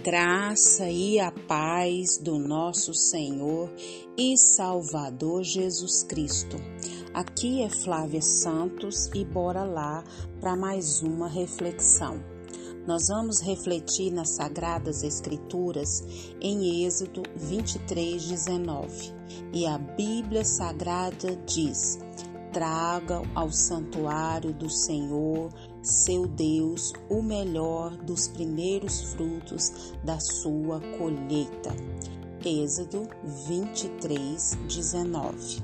graça e a paz do nosso Senhor e Salvador Jesus Cristo. Aqui é Flávia Santos e bora lá para mais uma reflexão. Nós vamos refletir nas Sagradas Escrituras em Êxodo 23, 19. E a Bíblia Sagrada diz: Tragam ao santuário do Senhor, seu Deus, o melhor dos primeiros frutos da sua colheita. Êxodo 23, 19.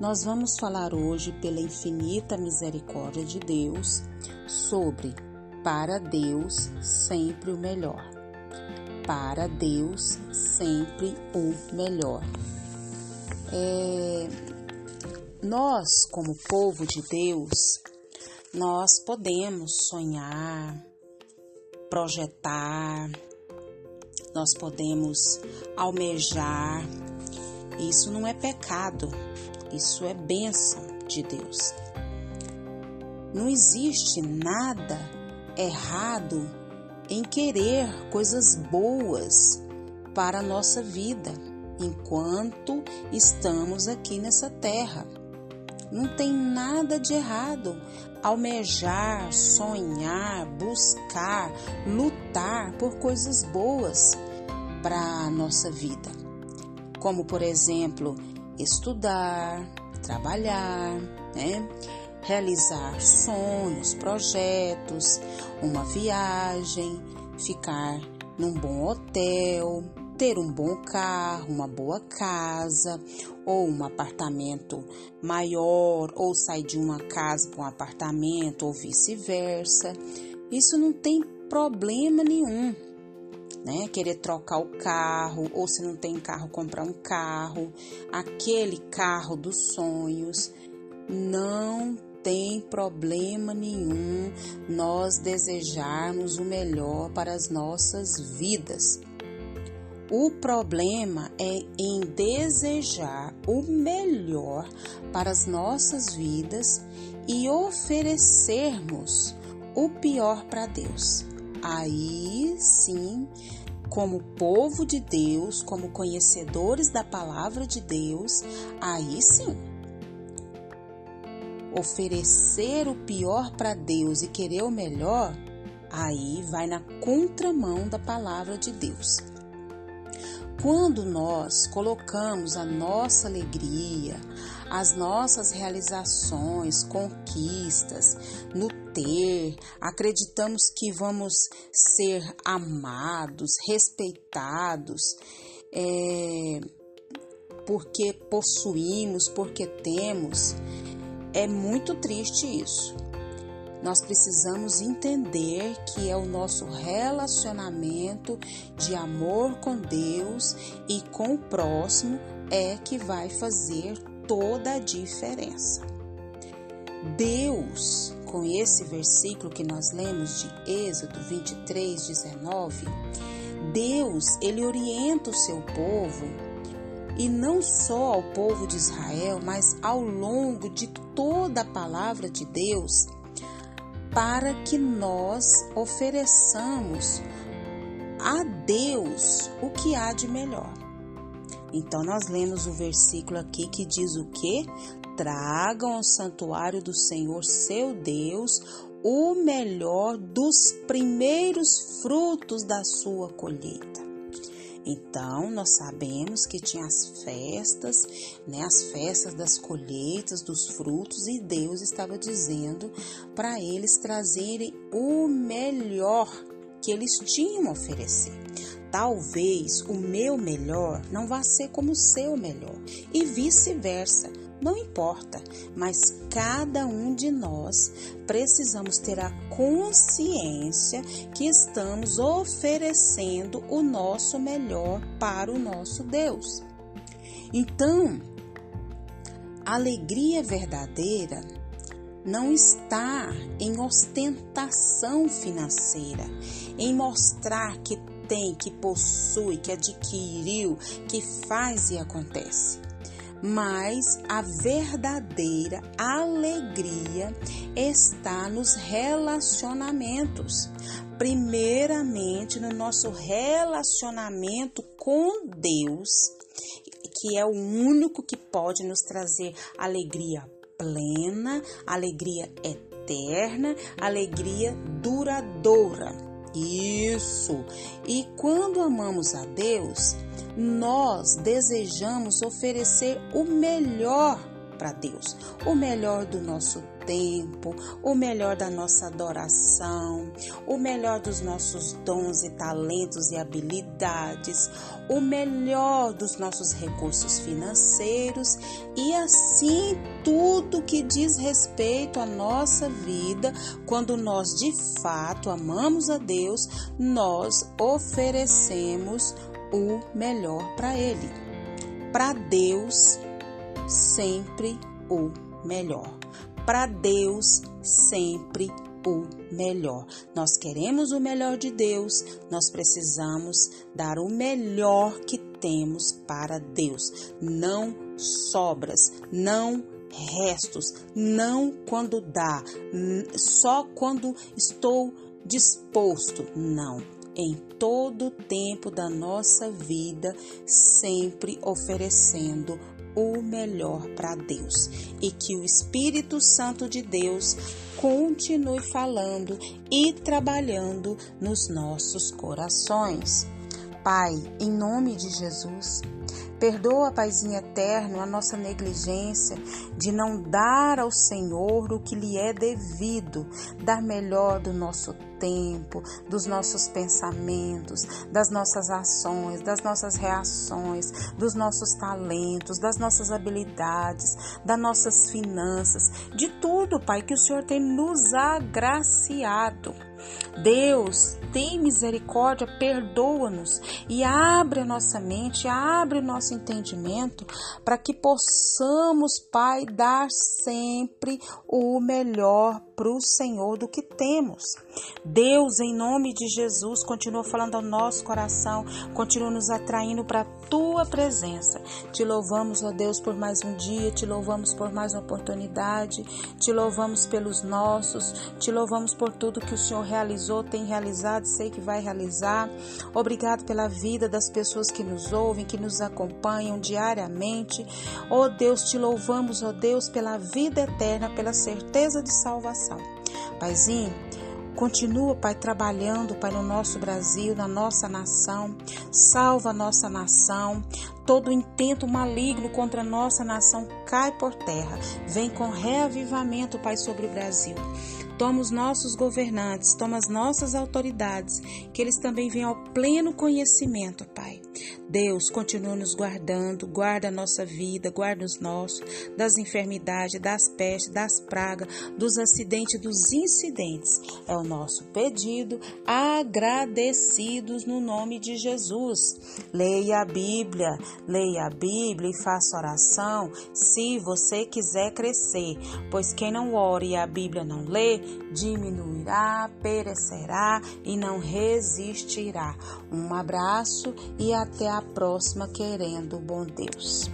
Nós vamos falar hoje, pela infinita misericórdia de Deus, sobre para Deus sempre o melhor. Para Deus sempre o melhor. É, nós, como povo de Deus, nós podemos sonhar, projetar, nós podemos almejar. Isso não é pecado, isso é bênção de Deus. Não existe nada errado em querer coisas boas para a nossa vida enquanto estamos aqui nessa terra. Não tem nada de errado almejar, sonhar, buscar, lutar por coisas boas para a nossa vida. Como, por exemplo, estudar, trabalhar, né? realizar sonhos, projetos, uma viagem, ficar num bom hotel, ter um bom carro, uma boa casa, ou um apartamento maior, ou sair de uma casa para um apartamento, ou vice-versa. Isso não tem problema nenhum. Né? Querer trocar o carro, ou se não tem carro, comprar um carro, aquele carro dos sonhos. Não tem problema nenhum nós desejarmos o melhor para as nossas vidas. O problema é em desejar o melhor para as nossas vidas e oferecermos o pior para Deus. Aí sim, como povo de Deus, como conhecedores da palavra de Deus, aí sim. Oferecer o pior para Deus e querer o melhor, aí vai na contramão da palavra de Deus. Quando nós colocamos a nossa alegria, as nossas realizações, conquistas no ter, acreditamos que vamos ser amados, respeitados, é, porque possuímos, porque temos, é muito triste isso. Nós precisamos entender que é o nosso relacionamento de amor com Deus e com o próximo é que vai fazer toda a diferença. Deus, com esse versículo que nós lemos de Êxodo 23, 19, Deus, ele orienta o seu povo e não só ao povo de Israel, mas ao longo de toda a palavra de Deus para que nós ofereçamos a Deus o que há de melhor. Então nós lemos o versículo aqui que diz o que? Tragam ao santuário do Senhor seu Deus o melhor dos primeiros frutos da sua colheita. Então, nós sabemos que tinha as festas, né, as festas das colheitas, dos frutos, e Deus estava dizendo para eles trazerem o melhor que eles tinham a oferecer. Talvez o meu melhor não vá ser como o seu melhor, e vice-versa. Não importa, mas cada um de nós precisamos ter a consciência que estamos oferecendo o nosso melhor para o nosso Deus. Então, a alegria verdadeira não está em ostentação financeira, em mostrar que tem, que possui, que adquiriu, que faz e acontece mas a verdadeira alegria está nos relacionamentos, primeiramente no nosso relacionamento com Deus, que é o único que pode nos trazer alegria plena, alegria eterna, alegria duradoura. Isso. E quando amamos a Deus, nós desejamos oferecer o melhor para Deus, o melhor do nosso tempo, o melhor da nossa adoração, o melhor dos nossos dons e talentos e habilidades, o melhor dos nossos recursos financeiros e assim tudo que diz respeito à nossa vida, quando nós de fato amamos a Deus, nós oferecemos o melhor para Ele. Para Deus, sempre o melhor. Para Deus, sempre o melhor. Nós queremos o melhor de Deus, nós precisamos dar o melhor que temos para Deus. Não sobras, não restos, não quando dá, só quando estou disposto. Não em todo o tempo da nossa vida, sempre oferecendo o melhor para Deus e que o Espírito Santo de Deus continue falando e trabalhando nos nossos corações. Pai, em nome de Jesus, Perdoa, Paizinho eterno, a nossa negligência de não dar ao Senhor o que lhe é devido, dar melhor do nosso tempo, dos nossos pensamentos, das nossas ações, das nossas reações, dos nossos talentos, das nossas habilidades, das nossas finanças, de tudo, Pai, que o Senhor tem nos agraciado. Deus, tem misericórdia, perdoa-nos e abre a nossa mente, abre o nosso entendimento para que possamos, Pai, dar sempre o melhor para o Senhor do que temos. Deus, em nome de Jesus, continua falando ao nosso coração, continua nos atraindo para a tua presença. Te louvamos, ó Deus, por mais um dia, te louvamos por mais uma oportunidade, te louvamos pelos nossos, te louvamos por tudo que o Senhor realizou, tem realizado, sei que vai realizar. Obrigado pela vida das pessoas que nos ouvem, que nos acompanham diariamente. Ó Deus, te louvamos, ó Deus, pela vida eterna, pela certeza de salvação. Paizinho, Continua, Pai, trabalhando, Pai, no nosso Brasil, na nossa nação. Salva a nossa nação. Todo intento maligno contra a nossa nação cai por terra. Vem com reavivamento, Pai, sobre o Brasil. Toma os nossos governantes, toma as nossas autoridades, que eles também venham ao pleno conhecimento, Pai. Deus, continua nos guardando, guarda a nossa vida, guarda os nossos, das enfermidades, das pestes, das pragas, dos acidentes, dos incidentes. É o nosso pedido, agradecidos no nome de Jesus. Leia a Bíblia, leia a Bíblia e faça oração se você quiser crescer, pois quem não ora e a Bíblia não lê, diminuirá, perecerá e não resistirá. Um abraço e até a próxima, querendo bom Deus.